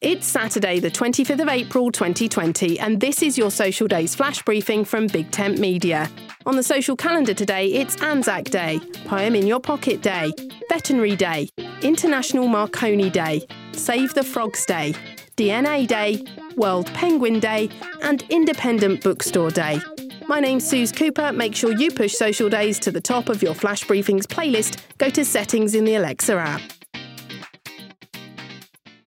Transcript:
It's Saturday, the 25th of April 2020, and this is your Social Days flash briefing from Big Tent Media. On the social calendar today, it's Anzac Day, Poem in Your Pocket Day, Veterinary Day, International Marconi Day, Save the Frogs Day, DNA Day, World Penguin Day, and Independent Bookstore Day. My name's Suze Cooper. Make sure you push Social Days to the top of your Flash Briefings playlist. Go to Settings in the Alexa app.